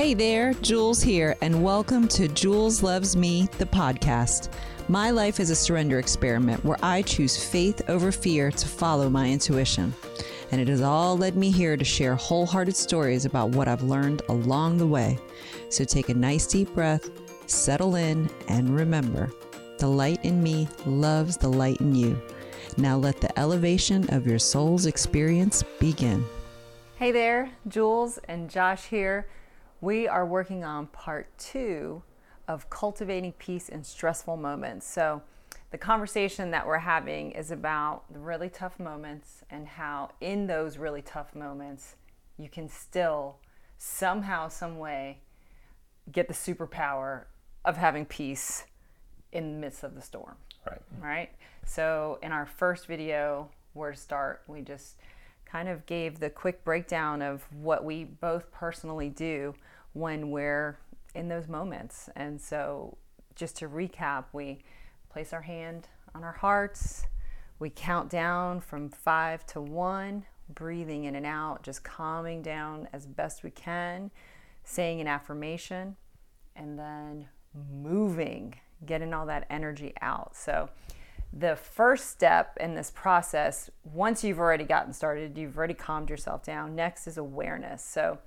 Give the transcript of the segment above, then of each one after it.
Hey there, Jules here, and welcome to Jules Loves Me, the podcast. My life is a surrender experiment where I choose faith over fear to follow my intuition. And it has all led me here to share wholehearted stories about what I've learned along the way. So take a nice deep breath, settle in, and remember the light in me loves the light in you. Now let the elevation of your soul's experience begin. Hey there, Jules and Josh here. We are working on part two of cultivating peace in stressful moments. So, the conversation that we're having is about the really tough moments and how, in those really tough moments, you can still somehow, some way, get the superpower of having peace in the midst of the storm. Right. Right. So, in our first video, where to start, we just kind of gave the quick breakdown of what we both personally do when we're in those moments. And so, just to recap, we place our hand on our hearts, we count down from five to one, breathing in and out, just calming down as best we can, saying an affirmation, and then moving, getting all that energy out. So, the first step in this process, once you've already gotten started, you've already calmed yourself down, next is awareness. So,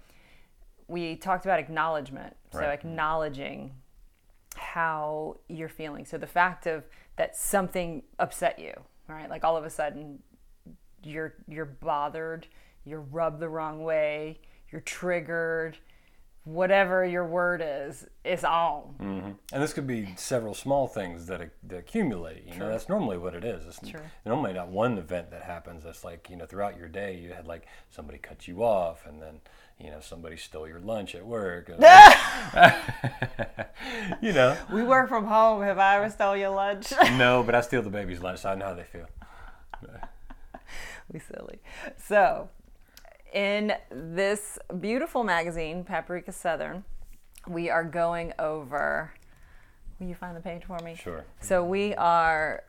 we talked about acknowledgement. So, Right. acknowledging how you're feeling. So, the fact of that something upset you, right? Like all of a sudden, you're you're bothered, you're rubbed the wrong way, you're triggered, whatever your word is, is on. Mm-hmm. And this could be several small things that, that accumulate. You know, that's normally what it is. It's True. normally not one event that happens. It's like you know, throughout your day, you had like somebody cut you off, and then you know somebody stole your lunch at work. you know, We work from home. Have I ever stole your lunch? no, but I steal the baby's lunch, so I know how they feel. we silly. So, in this beautiful magazine, Paprika Southern, we are going over. Will you find the page for me? Sure. So we are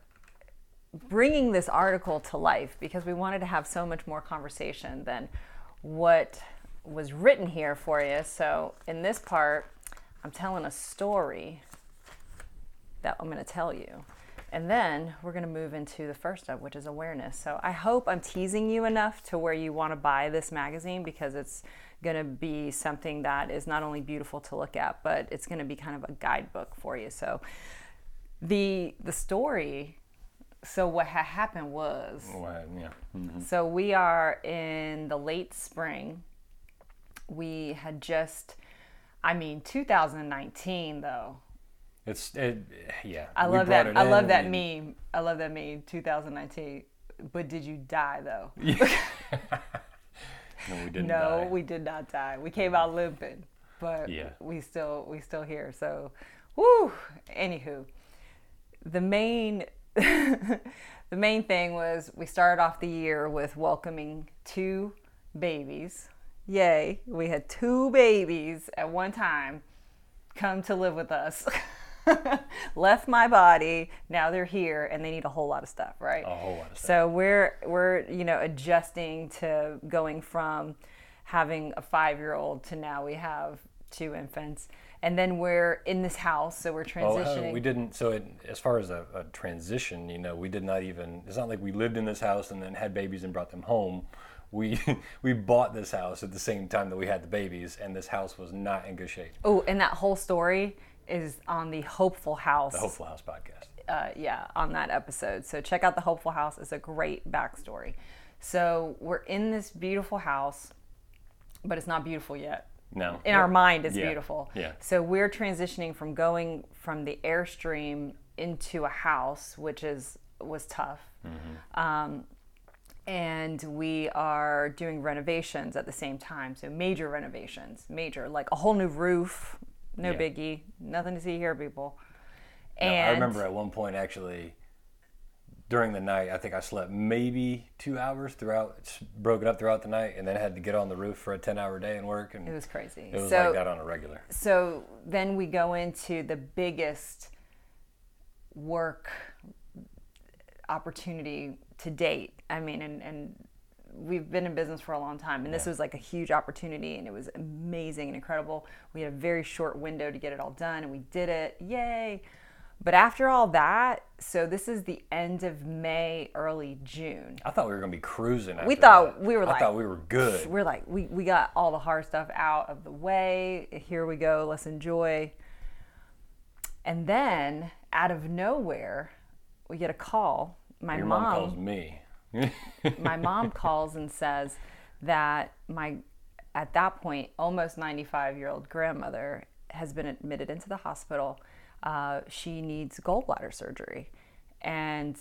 bringing this article to life because we wanted to have so much more conversation than what was written here for you. So in this part, I'm telling a story that I'm going to tell you. And then we're going to move into the first step, which is awareness. So I hope I'm teasing you enough to where you want to buy this magazine because it's going to be something that is not only beautiful to look at, but it's going to be kind of a guidebook for you. So the the story. So what had happened was Well, yeah. Mhm. so we are in the late spring. We had just, I mean, 2019 though. It's it. Yeah. I love that. I love that and- meme. I love that meme. 2019. But did you die though? No, we didn't. no, die. we did not die. We came out limping, but Yeah. we still we still here. So, whoo. Anywho, the main the main thing was we started off the year with welcoming two babies. Yay! We had two babies at one time come to live with us. Left my body. Now they're here, and they need a whole lot of stuff, right? A whole lot of stuff. So we're we're you know adjusting to going from having a five year old to now we have two infants, and then we're in this house, so we're Oh, transitioning. uh, we didn't. So, it, as far as a, a transition, you know, we did not even. It's not like we lived in this house and then had babies and brought them home. We we bought this house at the same time that we had the babies, and this house was not in good shape. Oh, and that whole story is on the Hopeful House. The Hopeful House podcast. uh, yeah, on that episode. So check out the Hopeful House. It's a great backstory. So we're in this beautiful house, but it's not beautiful yet. No. In our mind, it's Yeah, beautiful. yeah. So we're transitioning from going from the airstream into a house, which is was tough. Mm-hmm. Um, and we are doing renovations at the same time. So major renovations, major, like a whole new roof. No Yeah. biggie, nothing to see here, people. No, And I remember at one point actually during the night, I think I slept maybe two hours throughout, s- broke up throughout the night, and then had to get on the roof for a 10 hour day and work. And it was crazy. it was so, like that on a regular. so then we go into the biggest work opportunity to date. I mean, and, and we've been in business for a long time, and this Yeah. was like a huge opportunity, and it was amazing and incredible. We had a very short window to get it all done, and we did it. Yay! But after all that, so this is the end of May, early June. I thought we were gonna be cruising. We thought that. we were I thought we were good. We're like, we, we got all the hard stuff out of the way. Here we go. Let's enjoy. And then out of nowhere, we get a call. My Your mom, mom calls me. my mom calls and says that my at that point almost 95 year old grandmother has been admitted into the hospital. Uh, she needs gallbladder surgery. And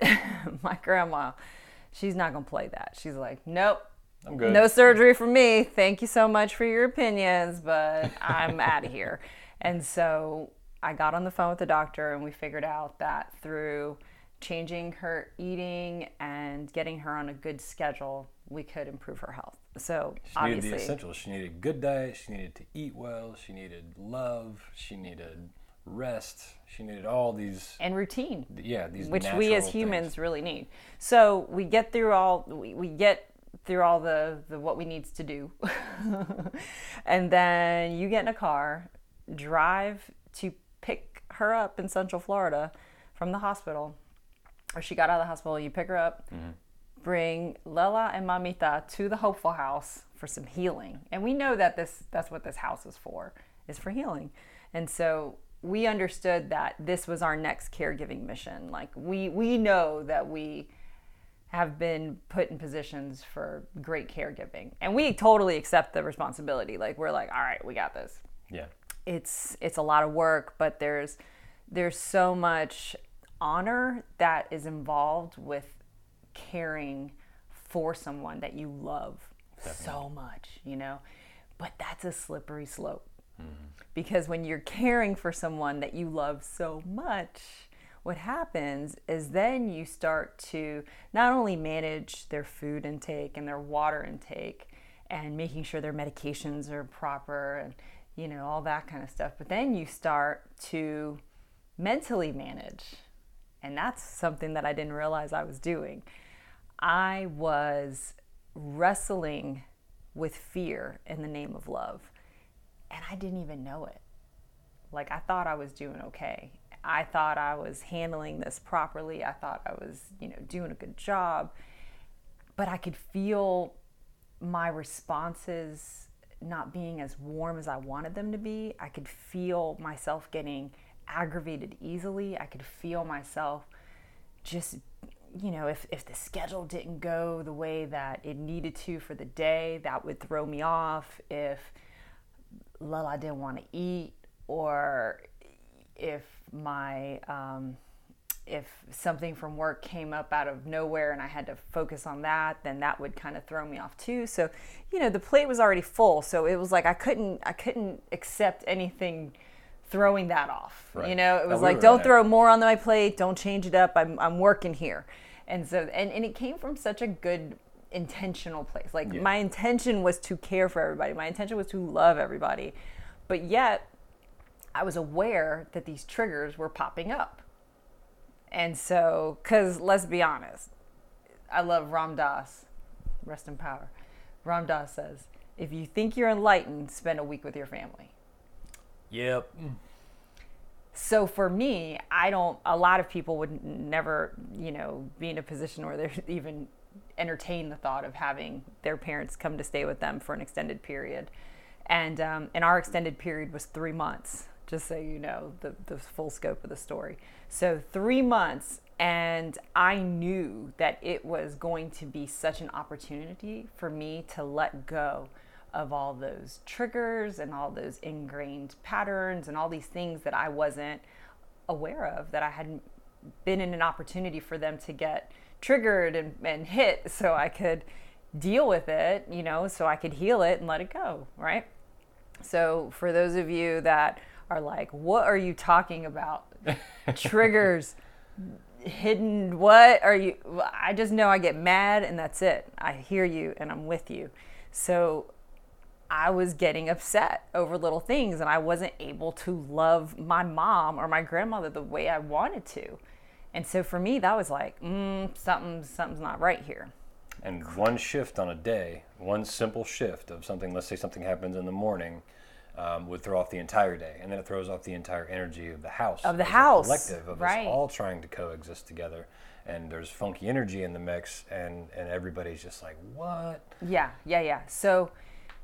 my grandma she's not gonna play that. She's like nope. I'm good. no surgery for me. Thank you so much for your opinions but i'm out of here. And so i got on the phone with the doctor and we figured out that through changing her eating and getting her on a good schedule we could improve her health so She needed the essentials. She needed a good diet. She needed to eat well. She needed love. She needed rest. She needed all these. and routine Yeah, these. which we as humans things. really need. So we get through all we, we get through all the, the what we needs to do. and then you get in a car, drive to pick her up in Central Florida from the hospital. Or she got out of the hospital, you pick her up, mm-hmm. bring Lela and Mamita to the Hopeful House for some healing. And we know that this that's what this house is for, is for healing. And so we understood that this was our next caregiving mission. Like we we know that we have been put in positions for great caregiving. And we totally accept the responsibility. Like we're like, all right, we got this Yeah. it's it's a lot of work but there's there's so much honor that is involved with caring for someone that you love so much you know? But that's a slippery slope. Because when you're caring for someone that you love so much what happens is then you start to not only manage their food intake and their water intake and making sure their medications are proper and you know all that kind of stuff but then you start to mentally manage and that's something that I didn't realize I was doing I was wrestling with fear in the name of love and I didn't even know it like I thought I was doing okay. I thought I was handling this properly. I thought I was, you know, doing a good job. But I could feel my responses not being as warm as I wanted them to be. I could feel myself getting aggravated easily. I could feel myself just you know, if, if the schedule didn't go the way that it needed to for the day, that would throw me off. If Lala didn't want to eat, or if my um, if something from work came up out of nowhere and I had to focus on that, then that would kind of throw me off too. So, you know, the plate was already full, so it was like I couldn't I couldn't accept anything throwing that off. You know, it was we like were don't there. throw more on my plate, don't change it up. I'm I'm working here. And so and, and it came from such a good intentional place. Like Yeah. my intention was to care for everybody. My intention was to love everybody. But yet I was aware that these triggers were popping up. And so, because let's be honest, I love Ram Dass, rest in power. Ram Dass says, if you think you're enlightened, spend a week with your family. Yep. So for me, I don't, a lot of people would never, you know, be in a position where they're even entertain the thought of having their parents come to stay with them for an extended period. And, um, and our extended period was three months, just so you know the, the full scope of the story. So three months, and I knew that it was going to be such an opportunity for me to let go of all those triggers and all those ingrained patterns and all these things that I wasn't aware of, that I hadn't been in an opportunity for them to get triggered and, and hit so I could deal with it, you know, so I could heal it and let it go, right? So, for those of you that are like, what are you talking about? Triggers, hidden, what are you? I just know I get mad and that's it. I hear you and I'm with you. So, I was getting upset over little things and I wasn't able to love my mom or my grandmother the way I wanted to. And so for me, that was like, mm, something, something's not right here. And one shift on a day, one simple shift of something, let's say something happens in the morning, um, would throw off the entire day. And then it throws off the entire energy of the house. Of the house, collective of right. us all trying to coexist together. And there's funky energy in the mix, and, and everybody's just like, what? Yeah, yeah, yeah. So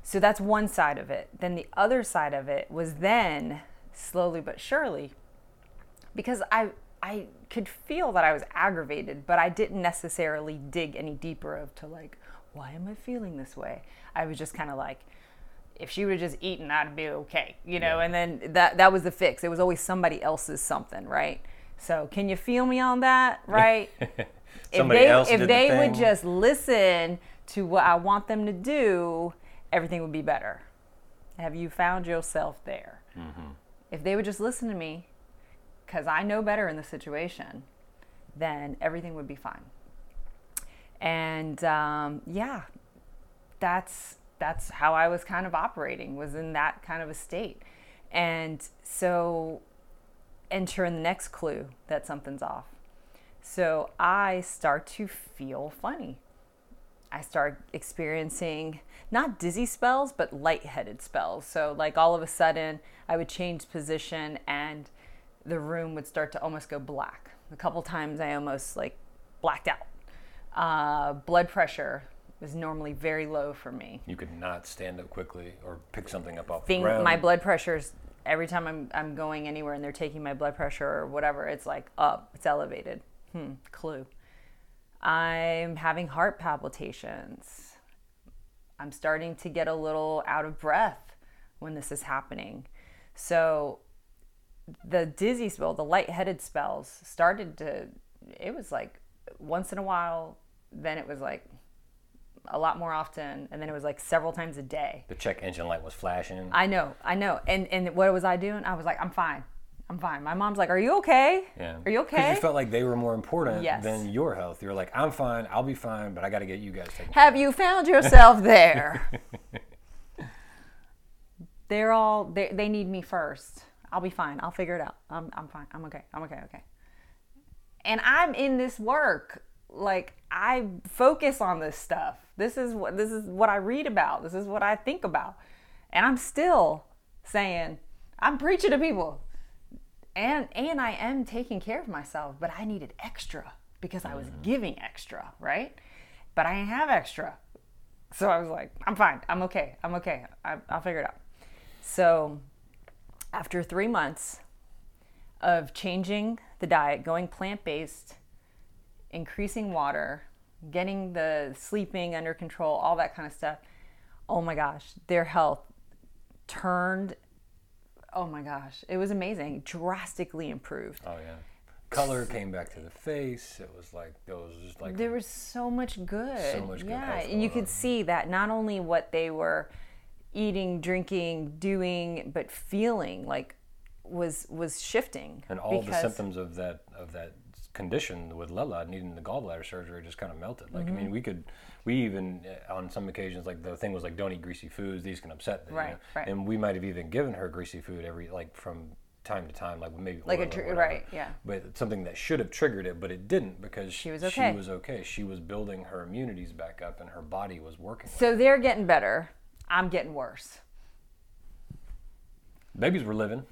so that's one side of it. Then the other side of it was then slowly but surely because I I could feel that I was aggravated, but I didn't necessarily dig any deeper of to like why am I feeling this way? I was just kind of like if she would have just eaten, I'd be okay, you know. Yeah. And then that that was the fix. It was always somebody else's something, right? So can you feel me on that, right? if they else if did the they would just listen to what I want them to do, everything would be better. Have you found yourself there? Mm-hmm. If they would just listen to me, because I know better in the situation, then everything would be fine. And um, yeah, that's that's how I was kind of operating. Was in that kind of a state, and so enter in the next clue that something's off. So I start to feel funny. I start experiencing not dizzy spells, but lightheaded spells. So, like all of a sudden, I would change position and the room would start to almost go black. A couple times, I almost like blacked out. Uh, blood pressure was normally very low for me. You could not stand up quickly or pick something up off the ground. my blood pressure's every time I'm, I'm going anywhere and they're taking my blood pressure or whatever, it's like up, it's elevated. Hmm, clue. I'm having heart palpitations. I'm starting to get a little out of breath when this is happening. So the dizzy spell, the lightheaded spells started to, it was like once in a while, then it was like a lot more often, and then it was like several times a day. the check engine light was flashing. I know, I know. And and what was I doing? I was like, I'm fine. I'm fine. My mom's like, Are you okay? yeah. Are you okay? Because you felt like they were more important Yes. than your health. You're like, I'm fine, I'll be fine, but I got to get you guys taken. Have you found yourself there? They're all they they need me first. I'll be fine. I'll figure it out. I'm I'm fine. I'm okay. I'm okay. Okay. And I'm in this work. Like I focus on this stuff. This is what this is what I read about. This is what I think about. And I'm still saying, I'm preaching to people. And and I am taking care of myself, but I needed extra because I was giving extra, right? But I didn't have extra. So I was like, I'm fine. I'm okay. I'm okay. I, I'll figure it out. So after three months of changing the diet, going plant based, increasing water, getting the sleeping under control, all that kind of stuff, oh my gosh, their health turned. Oh my gosh, it was amazing. Drastically improved. Oh yeah. Color came back to the face. It was like those just like there was so much good. So much good yeah, and you going on. could see that not only what they were eating, drinking, doing, but feeling like was was shifting. and all the symptoms of that of that condition with Lela needing the gallbladder surgery just kind of melted. Like I Mm-hmm. mean, we could we even uh, on some occasions like the thing was like don't eat greasy foods. These can upset. you Right, know? right. And we might have even given her greasy food every like from time to time, like maybe Like a tr- right, yeah. But something that should have triggered it, but it didn't because She was okay. She was okay. She was building her immunities back up, and her body was working. So they're getting better. I'm getting worse. Babies were living.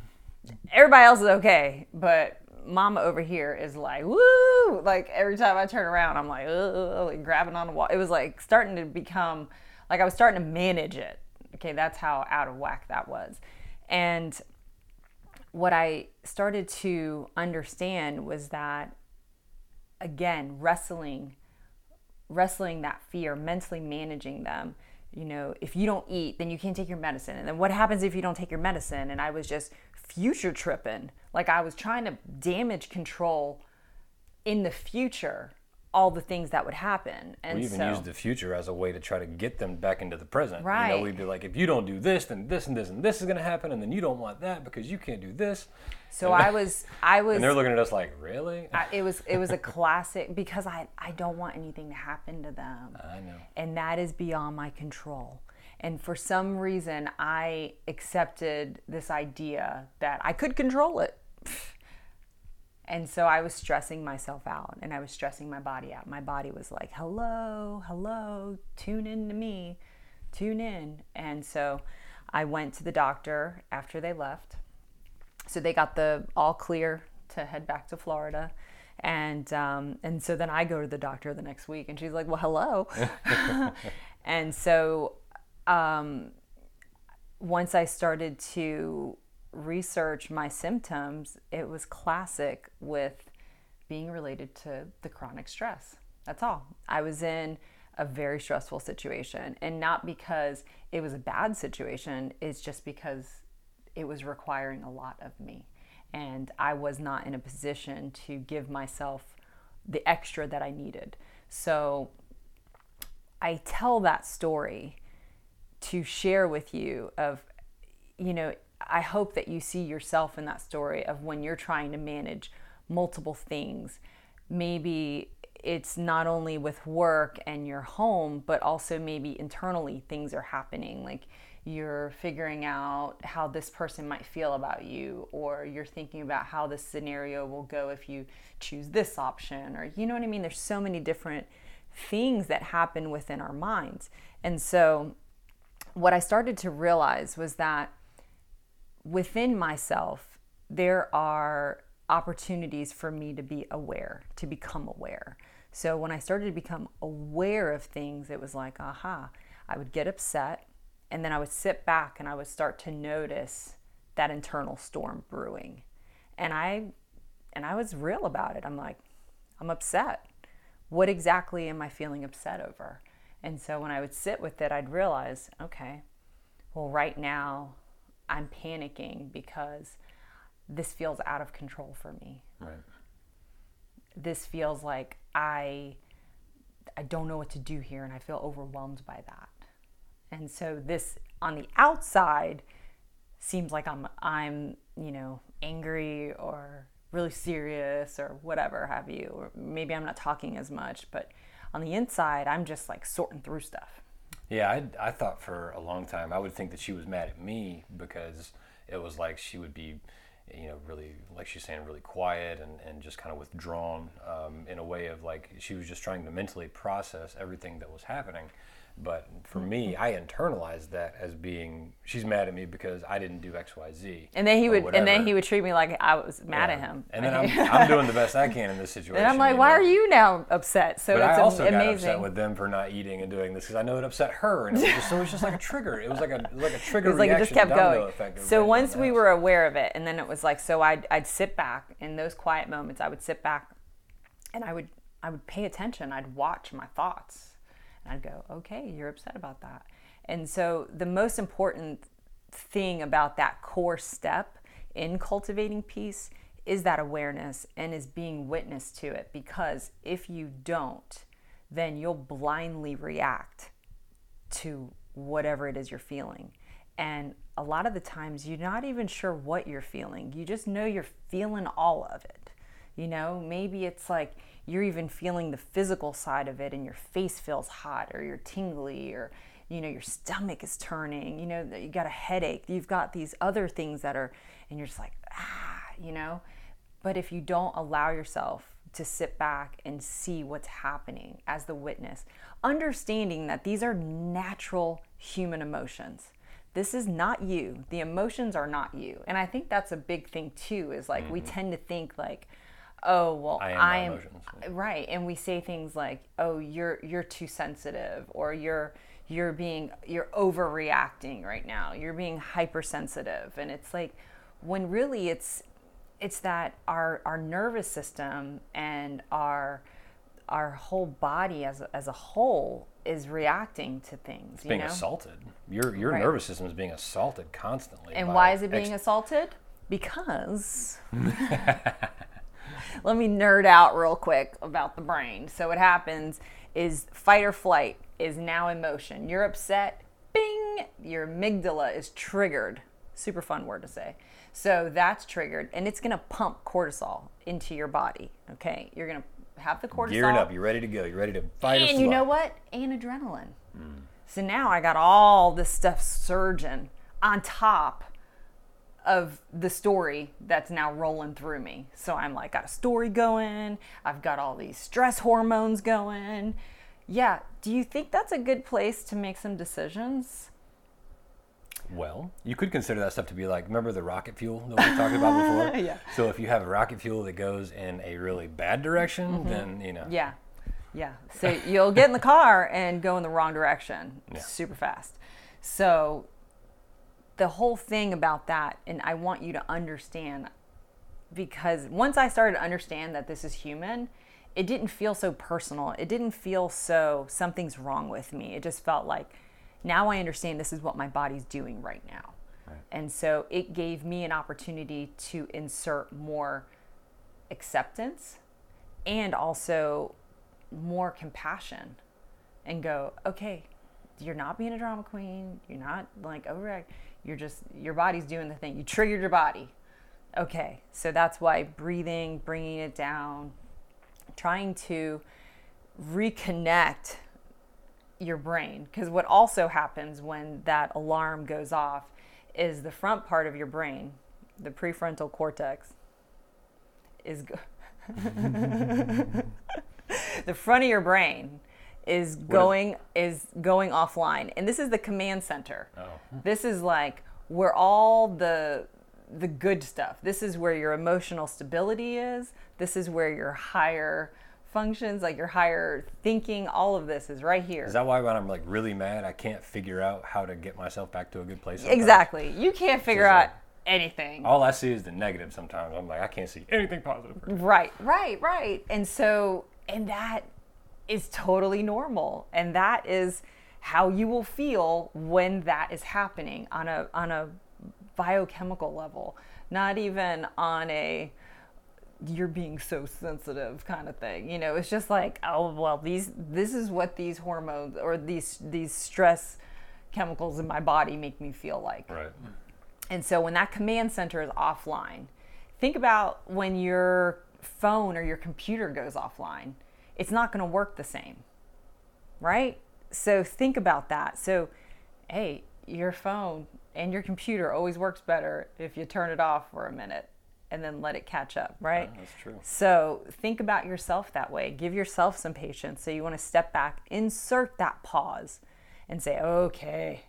Everybody else is okay, but Mama over here is like, woo! Like every time I turn around, I'm like, like grabbing on the wall. It was like starting to become like I was starting to manage it. Okay, that's how out of whack that was. And what I started to understand was that again, wrestling wrestling that fear, mentally managing them. You know, if you don't eat, then you can't take your medicine. And then what happens if you don't take your medicine? And I was just future tripping. Like I was trying to damage control in the future all the things that would happen. And We even so, used the future as a way to try to get them back into the present. You Right. know, we'd be like, if you don't do this, then this and this and this is going to happen, and then you don't want that because you can't do this. so I was, I was, And they're looking at us like, really? I, it was, it was a classic because I, I don't want anything to happen to them. I know. and that is beyond my control. And for some reason, I accepted this idea that I could control it. And so I was stressing myself out and I was stressing my body out. My body was like, hello, hello, tune in to me, tune in. And so I went to the doctor after they left. So they got the all clear to head back to Florida. And um, and so then I go to the doctor the next week, and she's like, "Well, hello." and so um, once I started to research my symptoms, it was classic with being related to the chronic stress. That's all. I was in a very stressful situation, and not because it was a bad situation, it's just because it was requiring a lot of me. And I was not in a position to give myself the extra that I needed. So I tell that story to share with you of, you know, I hope that you see yourself in that story of when you're trying to manage multiple things. Maybe it's not only with work and your home, but also maybe internally things are happening. Like you're figuring out how this person might feel about you, or you're thinking about how this scenario will go if you choose this option, or you know what I mean? There's so many different things that happen within our minds. And so, what I started to realize was that within myself, there are opportunities for me to be aware, to become aware. So when I started to become aware of things, it was like, aha, I would get upset and then I would sit back and I would start to notice that internal storm brewing. And I and I was real about it. I'm like, I'm upset. What exactly am I feeling upset over? And so when I would sit with it, I'd realize, okay, well, right now I'm panicking because this feels out of control for me. Right. This feels like I I don't know what to do here and I feel overwhelmed by that. And so this on the outside seems like I'm I'm, you know, angry or really serious or whatever have you or maybe I'm not talking as much, but on the inside I'm just like sorting through stuff. Yeah, I, I thought for a long time I would think that she was mad at me because it was like she would be, you know, really like she's saying, really quiet and, and just kind of withdrawn um, in a way of like she was just trying to mentally process everything that was happening. But for me, Mm-hmm. I internalized that as being she's mad at me because I didn't do X, Y, Z. And then he would and then he would treat me like I was mad at him. And then I'm, I'm doing the best I can in this situation. and I'm like, why know? are you now upset? So But it's I also am- got upset with them for not eating and doing this because I know it upset her, and it just, so it was just like a trigger. It was like a like a trigger It was like it just kept going. effect So once we were aware of it, and then it was like, so I'd, I'd sit back in those quiet moments. I would sit back, and I would I would pay attention. I'd watch my thoughts, I'd go, okay, you're upset about that. And so the most important thing about that core step in cultivating peace is that awareness and is being witness to it. Because if you don't, then you'll blindly react to whatever it is you're feeling. And a lot of the times you're not even sure what you're feeling. You just know you're feeling all of it. You know, maybe it's like you're even feeling the physical side of it and your face feels hot or you're tingly or you know your stomach is turning, you know, you got a headache. You've got these other things that are and you're just like, ah, you know. But if you don't allow yourself to sit back and see what's happening as the witness, understanding that these are natural human emotions. This is not you. The emotions are not you. And I think that's a big thing too is like we tend to think like oh well I am I am emotions. right and we say things like oh you're you're too sensitive or you're you're being you're overreacting right now. You're being hypersensitive and it's like when really it's it's that our our nervous system and our our whole body as a, as a whole is reacting to things. you being know? assaulted. Your your Right. nervous system is being assaulted constantly. And why is it being ex- assaulted? Because let me nerd out real quick about the brain. So what happens is fight or flight is now in motion. You're upset, bing, your amygdala is triggered. Super fun word to say. So that's triggered and it's going to pump cortisol into your body, okay? You're going to have the cortisol gearing up? You're ready to go. You're ready to fight or and you know what? And adrenaline. So now I got all this stuff surging on top of the story that's now rolling through me. So I'm like, got a story going, I've got all these stress hormones going. Yeah, do you think that's a good place to make some decisions? Well, you could consider that stuff to be like, remember the rocket fuel that we talked about before? Yeah. So if you have a rocket fuel that goes in a really bad direction, Mm-hmm. then you know. Yeah. Yeah. So you'll get in the car and go in the wrong direction Yeah. super fast. So the whole thing about that, and I want you to understand because once I started to understand that this is human, it didn't feel so personal. It didn't feel so something's wrong with me. It just felt like now I understand this is what my body's doing right now. And so it gave me an opportunity to insert more acceptance and also more compassion and go, okay, you're not being a drama queen. You're not like overreact. You're just, your body's doing the thing. You triggered your body. Okay. So that's why breathing, bringing it down, trying to reconnect your brain. Because what also happens when that alarm goes off is the front part of your brain, the prefrontal cortex, is. Go- the front of your brain is going is going offline and this is the command center Oh. this is like where all the the good stuff this is where your emotional stability is this is where your higher functions like your higher thinking all of this is right here Is that why when I'm like really mad, I can't figure out how to get myself back to a good place? sometimes? exactly you can't figure out like- anything All I see is the negative sometimes. I'm like, I can't see anything positive. Right, right, right. And so, and that is totally normal. And that is how you will feel when that is happening on a on a biochemical level, not even on a you're being so sensitive kind of thing. You know, it's just like, oh well, these this is what these hormones or these these stress chemicals in my body make me feel like. Right. And so when that command center is offline, think about when your phone or your computer goes offline, it's not going to work the same. Right? So think about that. So, hey, your phone and your computer always works better if you turn it off for a minute and then let it catch up, right? That's true. So think about yourself that way. Give yourself some patience. So you want to step back, insert that pause, and say, okay,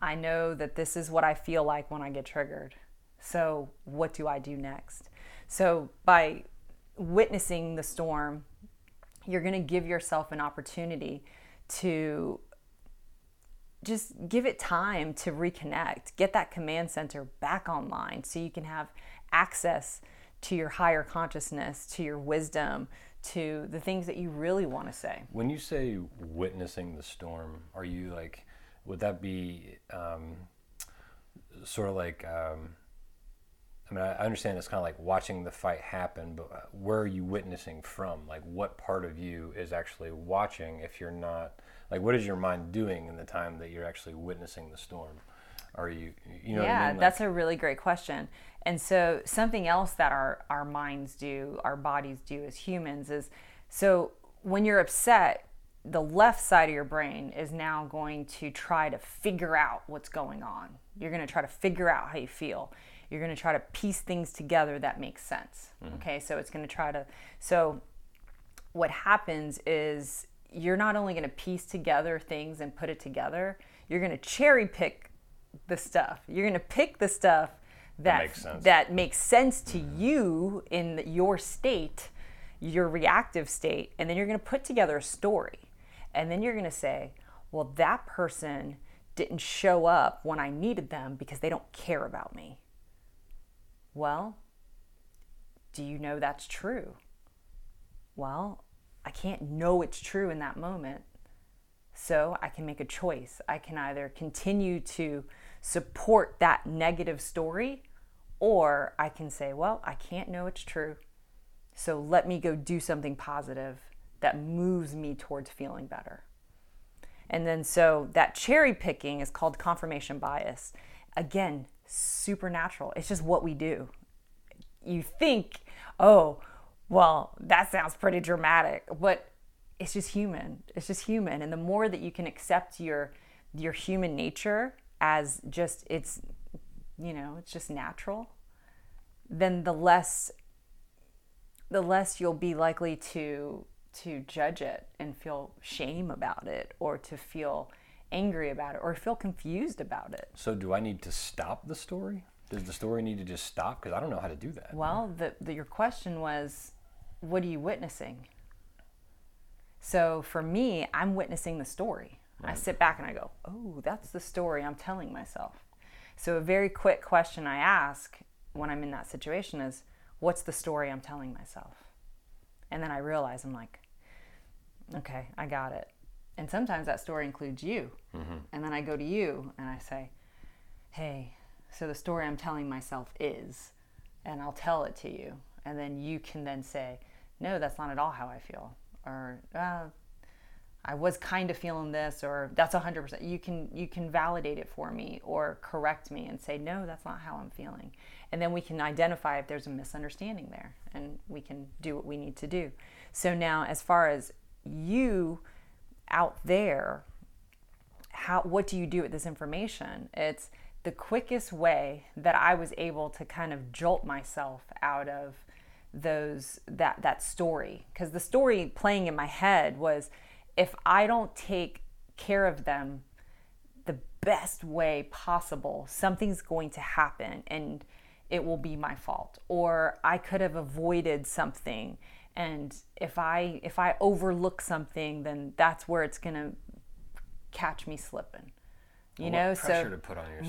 I know that this is what I feel like when I get triggered. So what do I do next? So by witnessing the storm, you're going to give yourself an opportunity to just give it time to reconnect, get that command center back online so you can have access to your higher consciousness, to your wisdom, to the things that you really want to say. When you say witnessing the storm, are you like, would that be um, sort of like, um, I mean, I understand it's kind of like watching the fight happen, but uh, where are you witnessing from? Like, what part of you is actually watching if you're not, like, what is your mind doing in the time that you're actually witnessing the storm? Are you, you know what yeah, I mean? Like, that's a really great question. And so something else that our our minds do, our bodies do as humans is so when you're upset, the left side of your brain is now going to try to figure out what's going on. You're going to try to figure out how you feel. You're going to try to piece things together that makes sense. Mm-hmm. Okay? So it's going to try to so what happens is you're not only going to piece together things and put it together, you're going to cherry pick the stuff. You're going to pick the stuff that makes sense. that makes sense to mm-hmm. you in your state, your reactive state, and then you're going to put together a story. And then you're going to say, "Well, that person didn't show up when I needed them because they don't care about me." Well, do you know that's true? Well, I can't know it's true in that moment. So I can make a choice. I can either continue to support that negative story, or I can say, well, I can't know it's true. So let me go do something positive that moves me towards feeling better. And then so that cherry picking is called confirmation bias. Again, supernatural. It's just what we do. You think, oh, well, that sounds pretty dramatic, but it's just human. It's just human. And the more that you can accept your your human nature as just it's you know, it's just natural, then the less the less you'll be likely to to judge it and feel shame about it or to feel angry about it or feel confused about it. So, do I need to stop the story? Does the story need to just stop? Because I don't know how to do that. Well, the, the, your question was, what are you witnessing? So for me, I'm witnessing the story. Right. I sit back and I go, oh, that's the story I'm telling myself. So a very quick question I ask when I'm in that situation is, what's the story I'm telling myself? And then I realize I'm like, okay, I got it. And sometimes that story includes you. Mm-hmm. And then I go to you and I say, hey, so the story I'm telling myself is, and I'll tell it to you. And then you can then say, no, that's not at all how I feel. Or, uh, I was kind of feeling this, or that's 100%. You can, you can validate it for me or correct me and say, no, that's not how I'm feeling. And then we can identify if there's a misunderstanding there and we can do what we need to do. So now, as far as you out there, how, what do you do with this information? It's, the quickest way that I was able to kind of jolt myself out of those that that story because the story playing in my head was if I don't take care of them the best way possible something's going to happen and it will be my fault or I could have avoided something and if I if I overlook something then that's where it's going to catch me slipping you know? so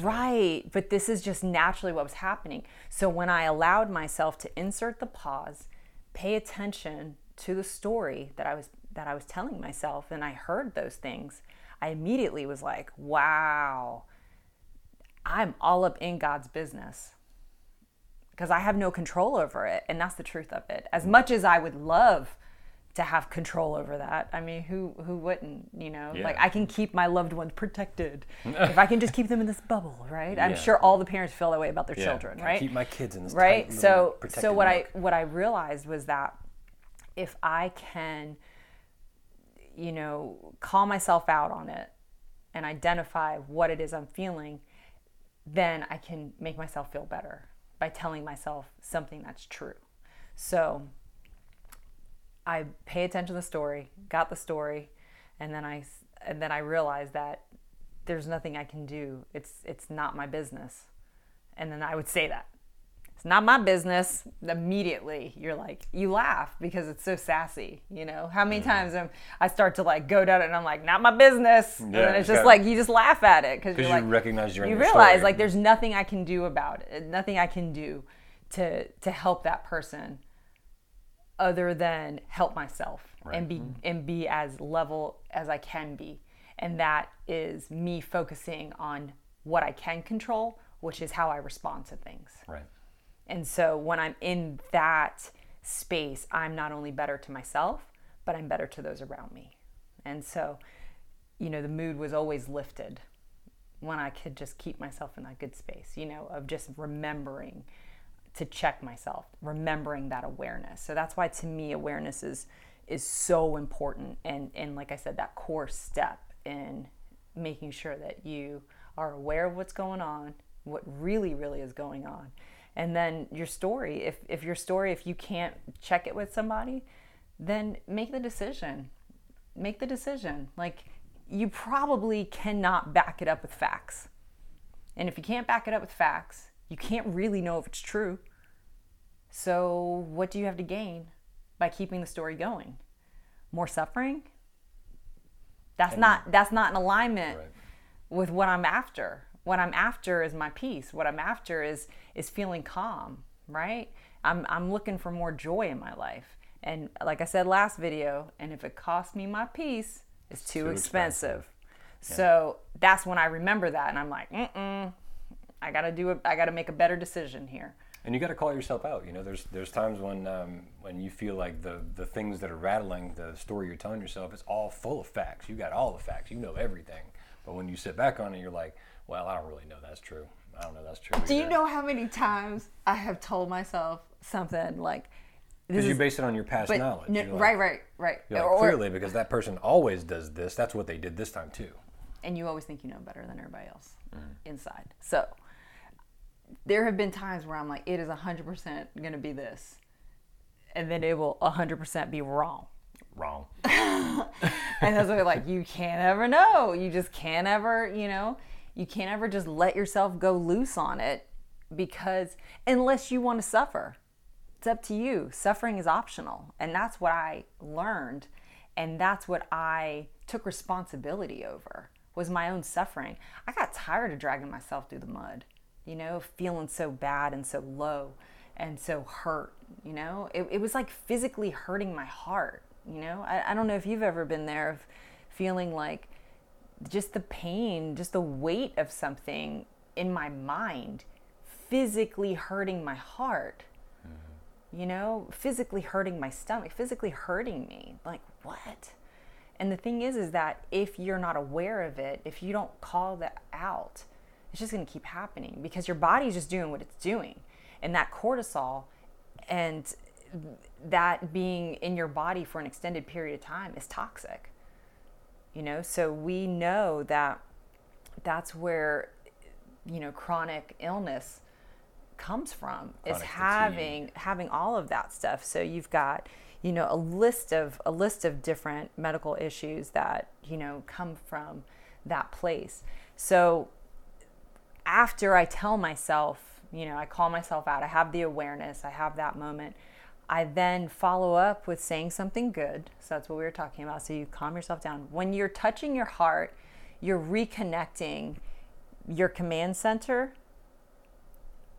right but this is just naturally what was happening. So when i allowed myself to insert the pause pay attention to the story that i was that i was telling myself and i heard those things i immediately was like wow i'm all up in god's business because i have no control over it and that's the truth of it as much as i would love to have control over that. I mean, who who wouldn't? You know, yeah. like I can keep my loved ones protected if I can just keep them in this bubble, right? I'm sure all the parents feel that way about their yeah. children, right? Keep my kids in this bubble. right. so so what I what I realized was that if I can, you know, call myself out on it and identify what it is I'm feeling, then I can make myself feel better by telling myself something that's true. So I pay attention to the story, got the story, and then I and then I realized that there's nothing I can do. It's it's not my business. And then I would say that. It's not my business. Immediately, you're like, you laugh because it's so sassy, you know? How many mm-hmm. times am, I start to like go down it and I'm like, not my business. Yeah, and then it's just like, you just laugh at it because you like, recognize you're You realize story. like there's nothing I can do about it. Nothing I can do to to help that person other than help myself right. and be mm-hmm. and be as level as I can be. And that is me focusing on what I can control, which is how I respond to things. Right. And so when I'm in that space, I'm not only better to myself, but I'm better to those around me. And so, you know, the mood was always lifted when I could just keep myself in that good space, you know, of just remembering to check myself, remembering that awareness. So that's why to me awareness is is so important and and like I said that core step in making sure that you are aware of what's going on, what really really is going on. And then your story, if if your story if you can't check it with somebody, then make the decision. Make the decision. Like you probably cannot back it up with facts. And if you can't back it up with facts, you can't really know if it's true. So, what do you have to gain by keeping the story going? More suffering? That's and, not that's not in alignment right. with what I'm after. What I'm after is my peace. What I'm after is is feeling calm, right? I'm I'm looking for more joy in my life. And like I said last video, and if it costs me my peace, it's too, too expensive. expensive. Yeah. So that's when I remember that, and I'm like, mm I gotta do it. I gotta make a better decision here. And you got to call yourself out. You know, there's there's times when um, when you feel like the the things that are rattling the story you're telling yourself is all full of facts. You got all the facts. You know everything. But when you sit back on it, you're like, well, I don't really know that's true. I don't know that's true. Do you know how many times I have told myself something like? Because you base it on your past knowledge. No, like, right, right, right. Like, or, clearly, because that person always does this. That's what they did this time too. And you always think you know better than everybody else mm. inside. So there have been times where I'm like, it is 100% going to be this. And then it will 100% be wrong. Wrong. and that's what like you can't ever know. You just can't ever, you know, you can't ever just let yourself go loose on it because unless you want to suffer. It's up to you. Suffering is optional. And that's what I learned and that's what I took responsibility over was my own suffering. I got tired of dragging myself through the mud, you know, feeling so bad and so low and so hurt, you know. It, it was like physically hurting my heart you know, I, I don't know if you've ever been there of feeling like just the pain, just the weight of something in my mind physically hurting my heart. Mm-hmm. You know, physically hurting my stomach, physically hurting me. Like, what? And the thing is, is that if you're not aware of it, if you don't call that out, it's just going to keep happening because your body's just doing what it's doing. And that cortisol and that being in your body for an extended period of time is toxic. You know, so we know that that's where you know chronic illness comes from chronic is having fatigue. having all of that stuff. So you've got you know a list of a list of different medical issues that you know come from that place. So after I tell myself, you know, I call myself out, I have the awareness, I have that moment I then follow up with saying something good. So that's what we were talking about. So you calm yourself down. When you're touching your heart, you're reconnecting your command center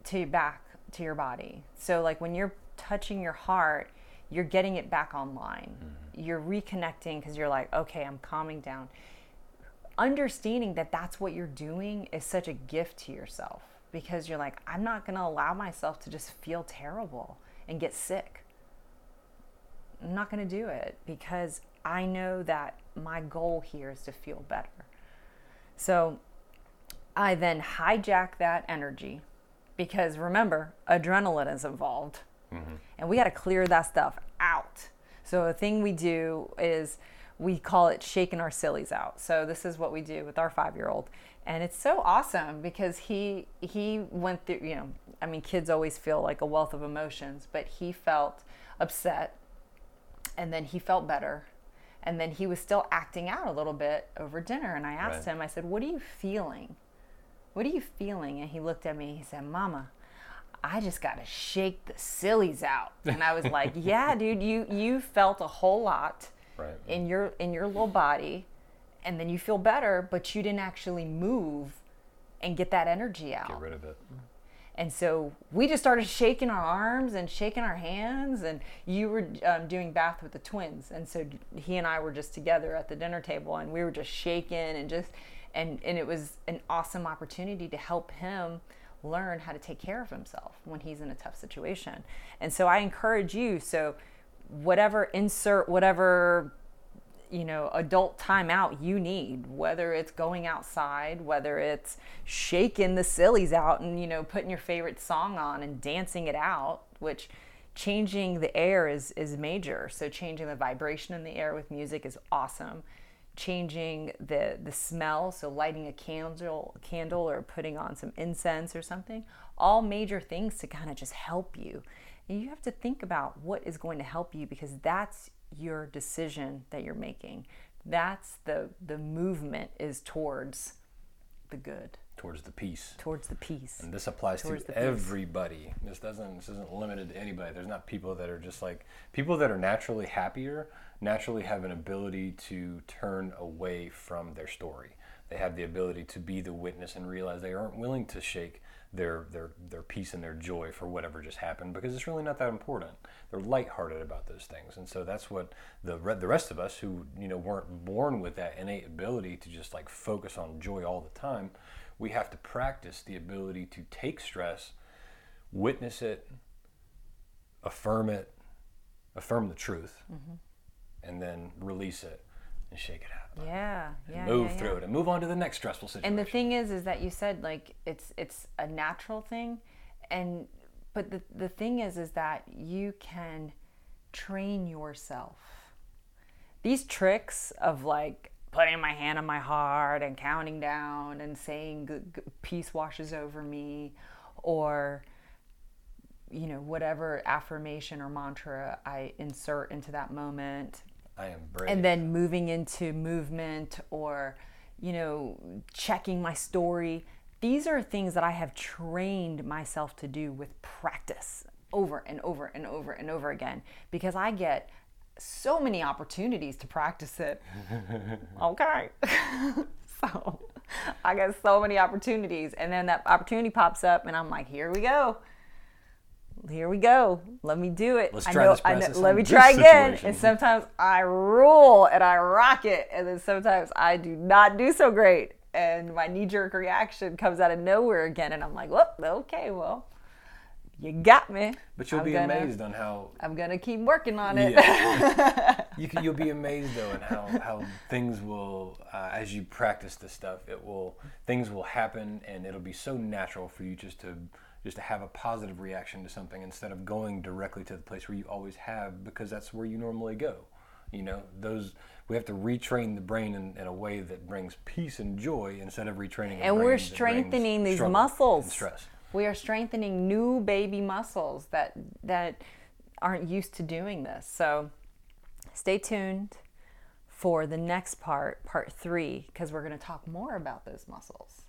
to your back to your body. So like when you're touching your heart, you're getting it back online. Mm-hmm. You're reconnecting because you're like, okay, I'm calming down. Understanding that that's what you're doing is such a gift to yourself because you're like, I'm not going to allow myself to just feel terrible and get sick. I'm not going to do it because I know that my goal here is to feel better. So I then hijack that energy because remember, adrenaline is involved. Mm-hmm. And we got to clear that stuff out. So, a thing we do is we call it shaking our sillies out. So, this is what we do with our five year old. And it's so awesome because he he went through, you know, I mean, kids always feel like a wealth of emotions, but he felt upset and then he felt better. And then he was still acting out a little bit over dinner. And I asked right. him, I said, What are you feeling? What are you feeling? And he looked at me, he said, Mama, I just got to shake the sillies out. And I was like, Yeah, dude, you, you felt a whole lot right. in, your, in your little body. And then you feel better, but you didn't actually move and get that energy out. Get rid of it. Mm-hmm. And so we just started shaking our arms and shaking our hands. And you were um, doing bath with the twins. And so he and I were just together at the dinner table and we were just shaking and just, and, and it was an awesome opportunity to help him learn how to take care of himself when he's in a tough situation. And so I encourage you. So, whatever insert, whatever you know adult timeout you need whether it's going outside whether it's shaking the sillies out and you know putting your favorite song on and dancing it out which changing the air is is major. So changing the vibration in the air with music is awesome. Changing the the smell so lighting a candle candle or putting on some incense or something all major things to kind of just help you. And you have to think about what is going to help you because that's your decision that you're making. That's the the movement is towards the good. Towards the peace. Towards the peace. And this applies towards to everybody. This doesn't this isn't limited to anybody. There's not people that are just like people that are naturally happier, naturally have an ability to turn away from their story. They have the ability to be the witness and realize they aren't willing to shake their their their peace and their joy for whatever just happened because it's really not that important. They're lighthearted about those things, and so that's what the the rest of us who you know weren't born with that innate ability to just like focus on joy all the time. We have to practice the ability to take stress, witness it, affirm it, affirm the truth, mm-hmm. and then release it and shake it out. Yeah, yeah. move yeah, through yeah. it and move on to the next stressful situation. And the thing is, is that you said like it's it's a natural thing, and but the the thing is, is that you can train yourself. These tricks of like putting my hand on my heart and counting down and saying peace washes over me or you know whatever affirmation or mantra I insert into that moment I am brave. and then moving into movement or you know checking my story. These are things that i have trained myself to do with practice over and over and over and over again because i get so many opportunities to practice it. Okay. So i get so many opportunities and then that opportunity pops up and i'm like here we go here we go. Let me do it. Let's I try know, this I know, let me try again. situation. And sometimes I rule and I rock it, and then sometimes I do not do so great, and my knee jerk reaction comes out of nowhere again, and I'm like, "Whoop, okay, well, you got me." but you'll I'm be gonna- amazed on how I'm gonna keep working on it. Yeah. you can, you'll be amazed though in how, how things will uh, as you practice this stuff it will things will happen and it'll be so natural for you just to just to have a positive reaction to something instead of going directly to the place where you always have because that's where you normally go. You know those we have to retrain the brain in, in a way that brings peace and joy instead of retraining and we're strengthening these muscles. stress. We are strengthening new baby muscles that that aren't used to doing this. So stay tuned for the next part part three because we're going to talk more about those muscles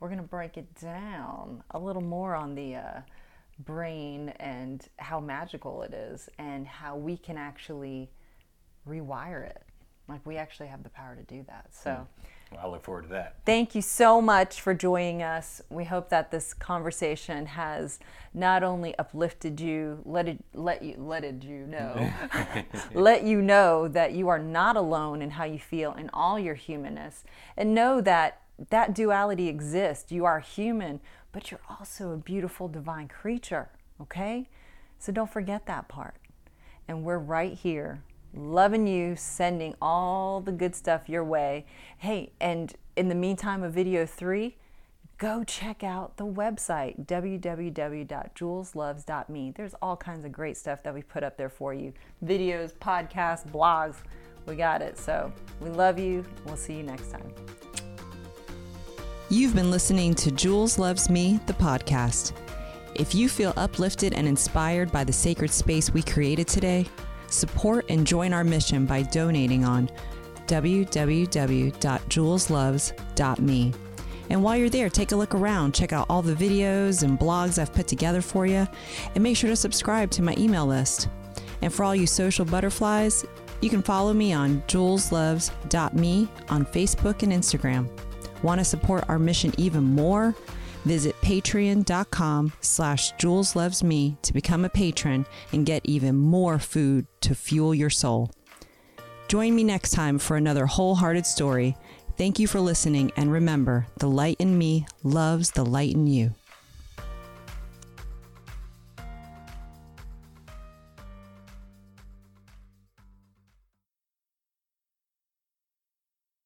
we're going to break it down a little more on the uh, brain and how magical it is and how we can actually rewire it. Like we actually have the power to do that. So well, i look forward to that. Thank you so much for joining us. We hope that this conversation has not only uplifted you, let it let you let it you know, let you know that you are not alone in how you feel in all your humanness, and know that that duality exists. You are human, but you're also a beautiful divine creature. Okay, so don't forget that part. And we're right here loving you, sending all the good stuff your way. Hey, and in the meantime of video three, go check out the website www.julesloves.me. There's all kinds of great stuff that we put up there for you videos, podcasts, blogs. We got it. So we love you. We'll see you next time. You've been listening to Jules Loves Me, the podcast. If you feel uplifted and inspired by the sacred space we created today, support and join our mission by donating on www.julesloves.me. And while you're there, take a look around, check out all the videos and blogs I've put together for you, and make sure to subscribe to my email list. And for all you social butterflies, you can follow me on julesloves.me on Facebook and Instagram. Want to support our mission even more? Visit patreon.com slash juleslovesme to become a patron and get even more food to fuel your soul. Join me next time for another wholehearted story. Thank you for listening, and remember, the light in me loves the light in you.